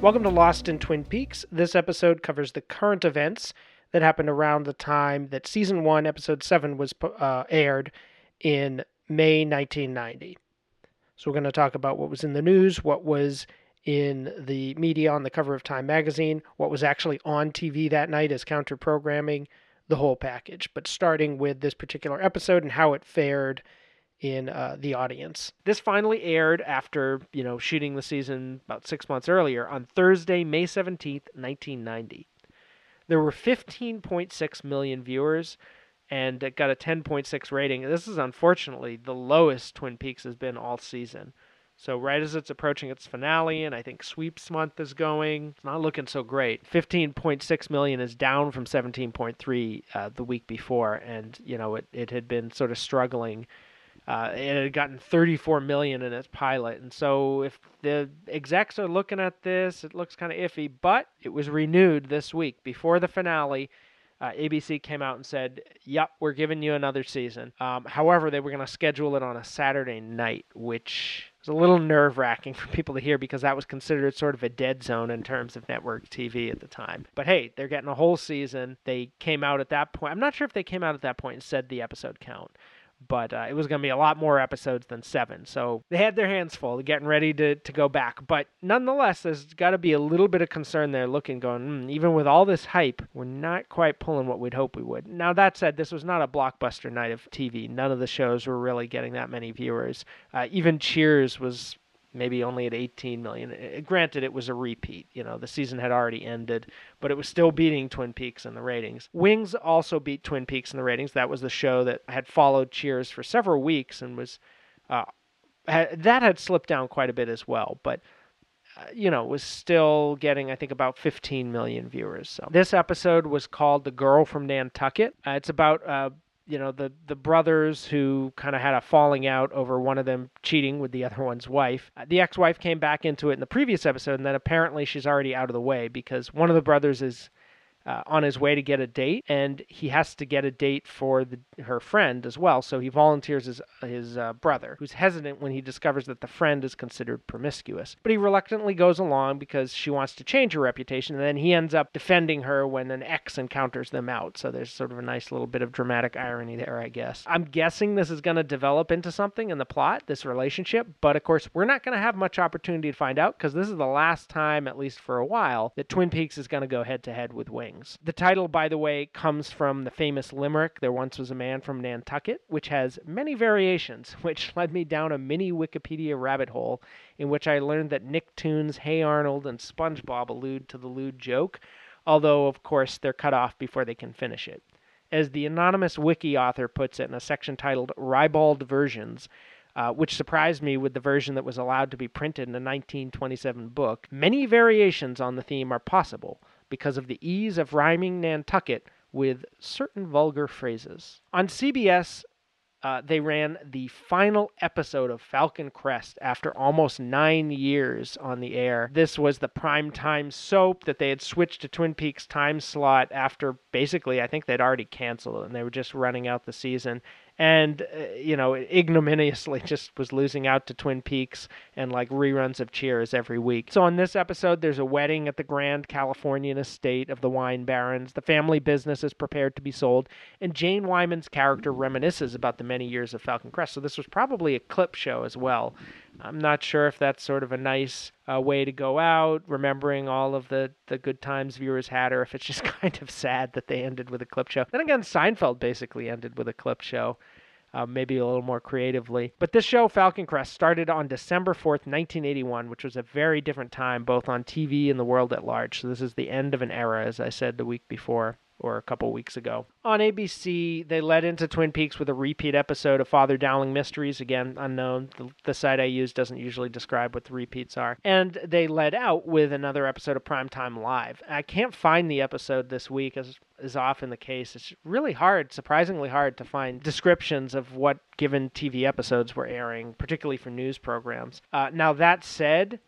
Welcome to Lost in Twin Peaks. This episode covers the current events that happened around the time that season one, episode seven, was uh, aired in May 1990. So, we're going to talk about what was in the news, what was in the media on the cover of Time magazine, what was actually on TV that night as counter programming, the whole package. But starting with this particular episode and how it fared in uh, the audience. This finally aired after, you know, shooting the season about six months earlier on Thursday, May 17th, 1990. There were 15.6 million viewers and it got a 10.6 rating. This is unfortunately the lowest Twin Peaks has been all season. So right as it's approaching its finale, and I think sweeps month is going, it's not looking so great. 15.6 million is down from 17.3 uh, the week before, and you know it it had been sort of struggling uh, it had gotten 34 million in its pilot, and so if the execs are looking at this, it looks kind of iffy. But it was renewed this week before the finale. Uh, ABC came out and said, "Yep, we're giving you another season." Um, however, they were going to schedule it on a Saturday night, which was a little nerve-wracking for people to hear because that was considered sort of a dead zone in terms of network TV at the time. But hey, they're getting a whole season. They came out at that point. I'm not sure if they came out at that point and said the episode count but uh, it was going to be a lot more episodes than seven. So they had their hands full, getting ready to, to go back. But nonetheless, there's got to be a little bit of concern there looking, going, mm, even with all this hype, we're not quite pulling what we'd hope we would. Now, that said, this was not a blockbuster night of TV. None of the shows were really getting that many viewers. Uh, even Cheers was maybe only at 18 million. Uh, granted, it was a repeat. You know, the season had already ended, but it was still beating Twin Peaks in the ratings. Wings also beat Twin Peaks in the ratings. That was the show that had followed Cheers for several weeks and was uh, had, that had slipped down quite a bit as well, but. Uh, you know, was still getting, I think, about 15 million viewers. So this episode was called "The Girl from Nantucket." Uh, it's about uh, you know the the brothers who kind of had a falling out over one of them cheating with the other one's wife. Uh, the ex-wife came back into it in the previous episode, and then apparently she's already out of the way because one of the brothers is uh, on his way to get a date, and he has to get a date for the, her friend as well. So he volunteers his his uh, brother, who's hesitant when he discovers that the friend is considered promiscuous. But he reluctantly goes along because she wants to change her reputation, and then he ends up defending her when an ex encounters them out. So there's sort of a nice little bit of dramatic irony there, I guess. I'm guessing this is going to develop into something in the plot, this relationship, but of course we're not going to have much opportunity to find out because this is the last time, at least for a while, that Twin Peaks is going to go head to head with Wings The title, by the way, comes from the famous limerick, There Once Was a Man from Nantucket, which has many variations, which led me down a mini Wikipedia rabbit hole in which I learned that Nicktoons, Hey Arnold, and SpongeBob allude to the lewd joke, although, of course, they're cut off before they can finish it. As the anonymous wiki author puts it in a section titled Ribald Versions, uh, which surprised me with the version that was allowed to be printed in a 1927 book. Many variations on the theme are possible, because of the ease of rhyming Nantucket with certain vulgar phrases. On CBS, uh, they ran the final episode of Falcon Crest after almost nine years on the air. This was the prime time soap that they had switched to Twin Peaks time slot after basically, I think they'd already canceled it and they were just running out the season and uh, you know ignominiously just was losing out to Twin Peaks and like reruns of Cheers every week. So on this episode, there's a wedding at the Grand Californian estate of the wine barons. The family business is prepared to be sold, and Jane Wyman's character reminisces about the many years of Falcon Crest. So this was probably a clip show as well. I'm not sure if that's sort of a nice uh, way to go out, remembering all of the, the good times viewers had, or if it's just kind of sad that they ended with a clip show. Then again, Seinfeld basically ended with a clip show. Uh, maybe a little more creatively. But this show, Falcon Crest, started on December 4th, 1981, which was a very different time, both on TV and the world at large. So this is the end of an era, as I said the week before or a couple weeks ago. On ABC, they led into Twin Peaks with a repeat episode of Father Dowling Mysteries, again unknown. The, the, site I use doesn't usually describe what the repeats are. And they led out with another episode of Primetime Live. I can't find the episode this week, as is often the case. It's really hard, surprisingly hard, to find descriptions of what given TV episodes were airing, particularly for news programs. Uh, now, that said,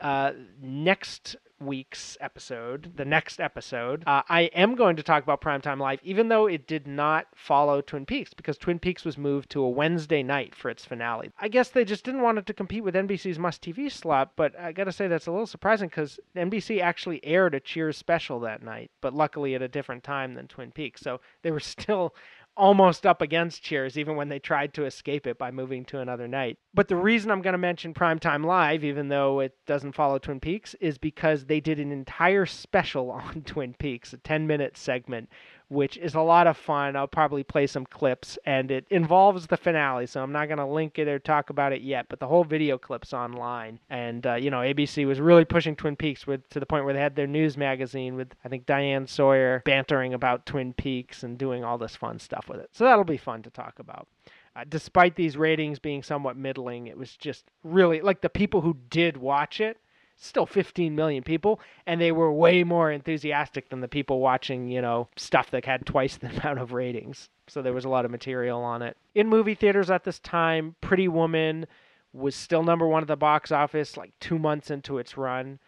uh, next week's episode, the next episode, uh, I am going to talk about Primetime Live, even though it did not follow Twin Peaks, because Twin Peaks was moved to a Wednesday night for its finale. I guess they just didn't want it to compete with NBC's Must TV slot, but I gotta say that's a little surprising because NBC actually aired a Cheers special that night, but luckily at a different time than Twin Peaks. So they were still almost up against Cheers, even when they tried to escape it by moving to another night. But the reason I'm going to mention Primetime Live, even though it doesn't follow Twin Peaks, is because they did an entire special on Twin Peaks, a 10 minute segment which is a lot of fun. I'll probably play some clips, and it involves the finale, so I'm not going to link it or talk about it yet. But the whole video clip's online, and uh, you know, ABC was really pushing Twin Peaks with to the point where they had their news magazine with I think Diane Sawyer bantering about Twin Peaks and doing all this fun stuff with it. So that'll be fun to talk about. Uh, despite these ratings being somewhat middling, it was just really like the people who did watch it still 15 million people, and they were way more enthusiastic than the people watching, you know, stuff that had twice the amount of ratings. So there was a lot of material on it. In movie theaters at this time, Pretty Woman was still number one at the box office, like two months into its run.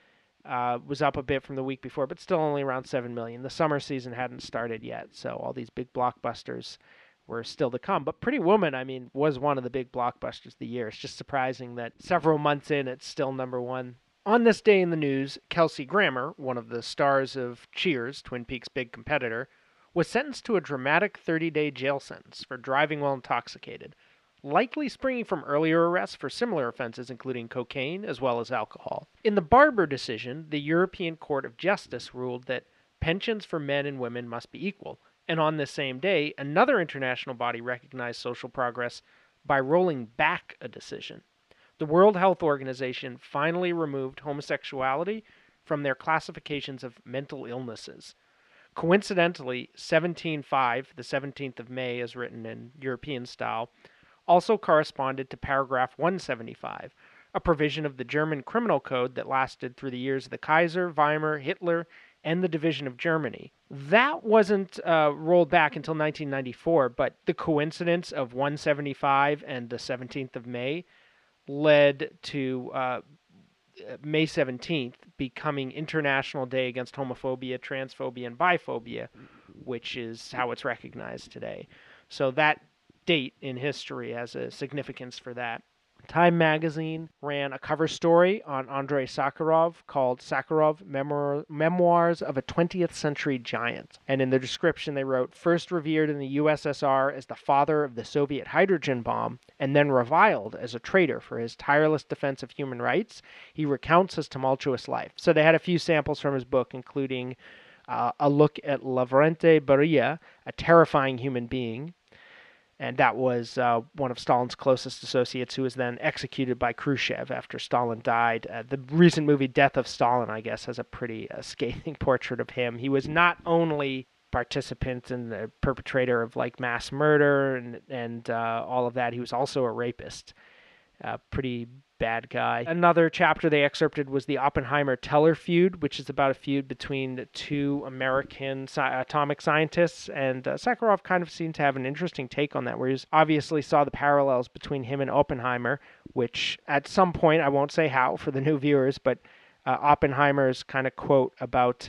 Uh, was up a bit from the week before, but still only around 7 million. The summer season hadn't started yet, so all these big blockbusters were still to come. But Pretty Woman, I mean, was one of the big blockbusters of the year. It's just surprising that several months in, it's still number one on this day in the news, Kelsey Grammer, one of the stars of Cheers, Twin Peaks' big competitor, was sentenced to a dramatic 30 day jail sentence for driving while intoxicated, likely springing from earlier arrests for similar offenses, including cocaine as well as alcohol. In the Barber decision, the European Court of Justice ruled that pensions for men and women must be equal, and on this same day, another international body recognized social progress by rolling back a decision the World Health Organization finally removed homosexuality from their classifications of mental illnesses. Coincidentally, 17.5, the 17th of May, as written in European style, also corresponded to paragraph 175, a provision of the German criminal code that lasted through the years of the Kaiser, Weimar, Hitler, and the division of Germany. That wasn't uh, rolled back until 1994, but the coincidence of 175 and the 17th of May led to uh, May 17th becoming International Day Against Homophobia, Transphobia, and Biphobia, which is how it's recognized today. So that date in history has a significance for that. Time magazine ran a cover story on Andrei Sakharov called Sakharov Memoirs of a 20th Century Giant. And in the description, they wrote First revered in the USSR as the father of the Soviet hydrogen bomb, and then reviled as a traitor for his tireless defense of human rights, he recounts his tumultuous life. So they had a few samples from his book, including uh, a look at Lavrenti Beria, a terrifying human being, and that was uh, one of Stalin's closest associates, who was then executed by Khrushchev after Stalin died. Uh, the recent movie Death of Stalin, I guess, has a pretty uh, scathing portrait of him. He was not only participant and the perpetrator of like mass murder and and uh, all of that, he was also a rapist. Uh, pretty bad guy. Another chapter they excerpted was the Oppenheimer Teller feud, which is about a feud between two American sci- atomic scientists. And uh, Sakharov kind of seemed to have an interesting take on that, where he obviously saw the parallels between him and Oppenheimer, which at some point, I won't say how for the new viewers, but uh, Oppenheimer's kind of quote about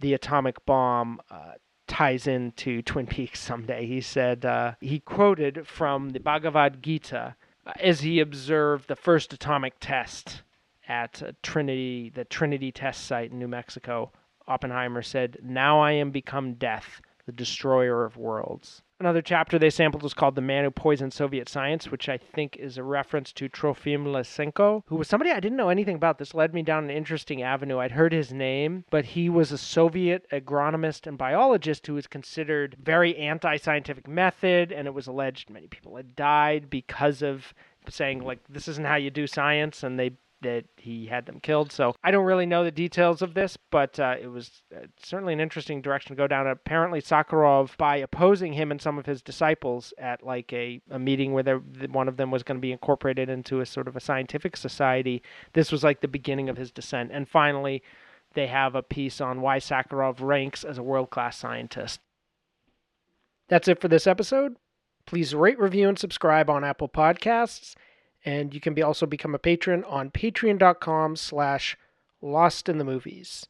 the atomic bomb. Uh, ties into Twin Peaks someday. He said, uh, he quoted from the Bhagavad Gita as he observed the first atomic test at uh, Trinity, the Trinity test site in New Mexico, Oppenheimer said, Now I am become death, the destroyer of worlds. Another chapter they sampled was called The Man Who Poisoned Soviet Science, which I think is a reference to Trofim Lysenko, who was somebody I didn't know anything about. This led me down an interesting avenue. I'd heard his name, but he was a Soviet agronomist and biologist who was considered very anti scientific method, and it was alleged many people had died because of saying, like, this isn't how you do science, and they that he had them killed. So I don't really know the details of this, but uh, it was uh, certainly an interesting direction to go down. Apparently, Sakharov, by opposing him and some of his disciples at like a, a meeting where one of them was going to be incorporated into a sort of a scientific society, this was like the beginning of his descent. And finally, they have a piece on why Sakharov ranks as a world class scientist. That's it for this episode. Please rate, review, and subscribe on Apple Podcasts and you can be also become a patron on patreon.com slash Lost in the Movies.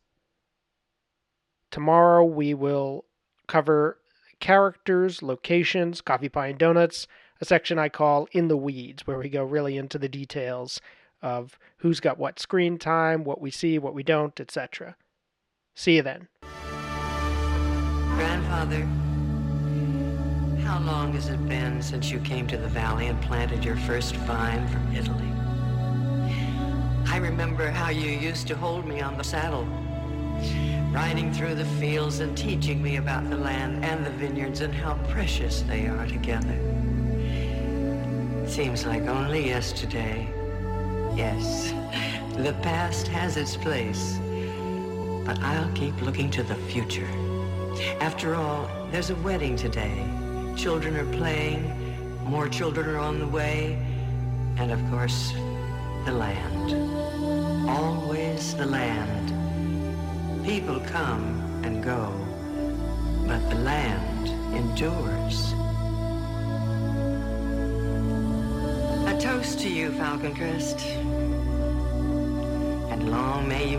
Tomorrow we will cover characters, locations, coffee, pie, and donuts, a section I call In the Weeds, where we go really into the details of who's got what screen time, what we see, what we don't, etc. See you then. Grandfather, how long has it been since you came to the valley and planted your first vine from Italy? I remember how you used to hold me on the saddle, riding through the fields and teaching me about the land and the vineyards and how precious they are together. Seems like only yesterday. Yes, the past has its place, but I'll keep looking to the future. After all, there's a wedding today. Children are playing, more children are on the way, and of course, the land. Always the land. People come and go, but the land endures. A toast to you, Falcon Crest. And long may you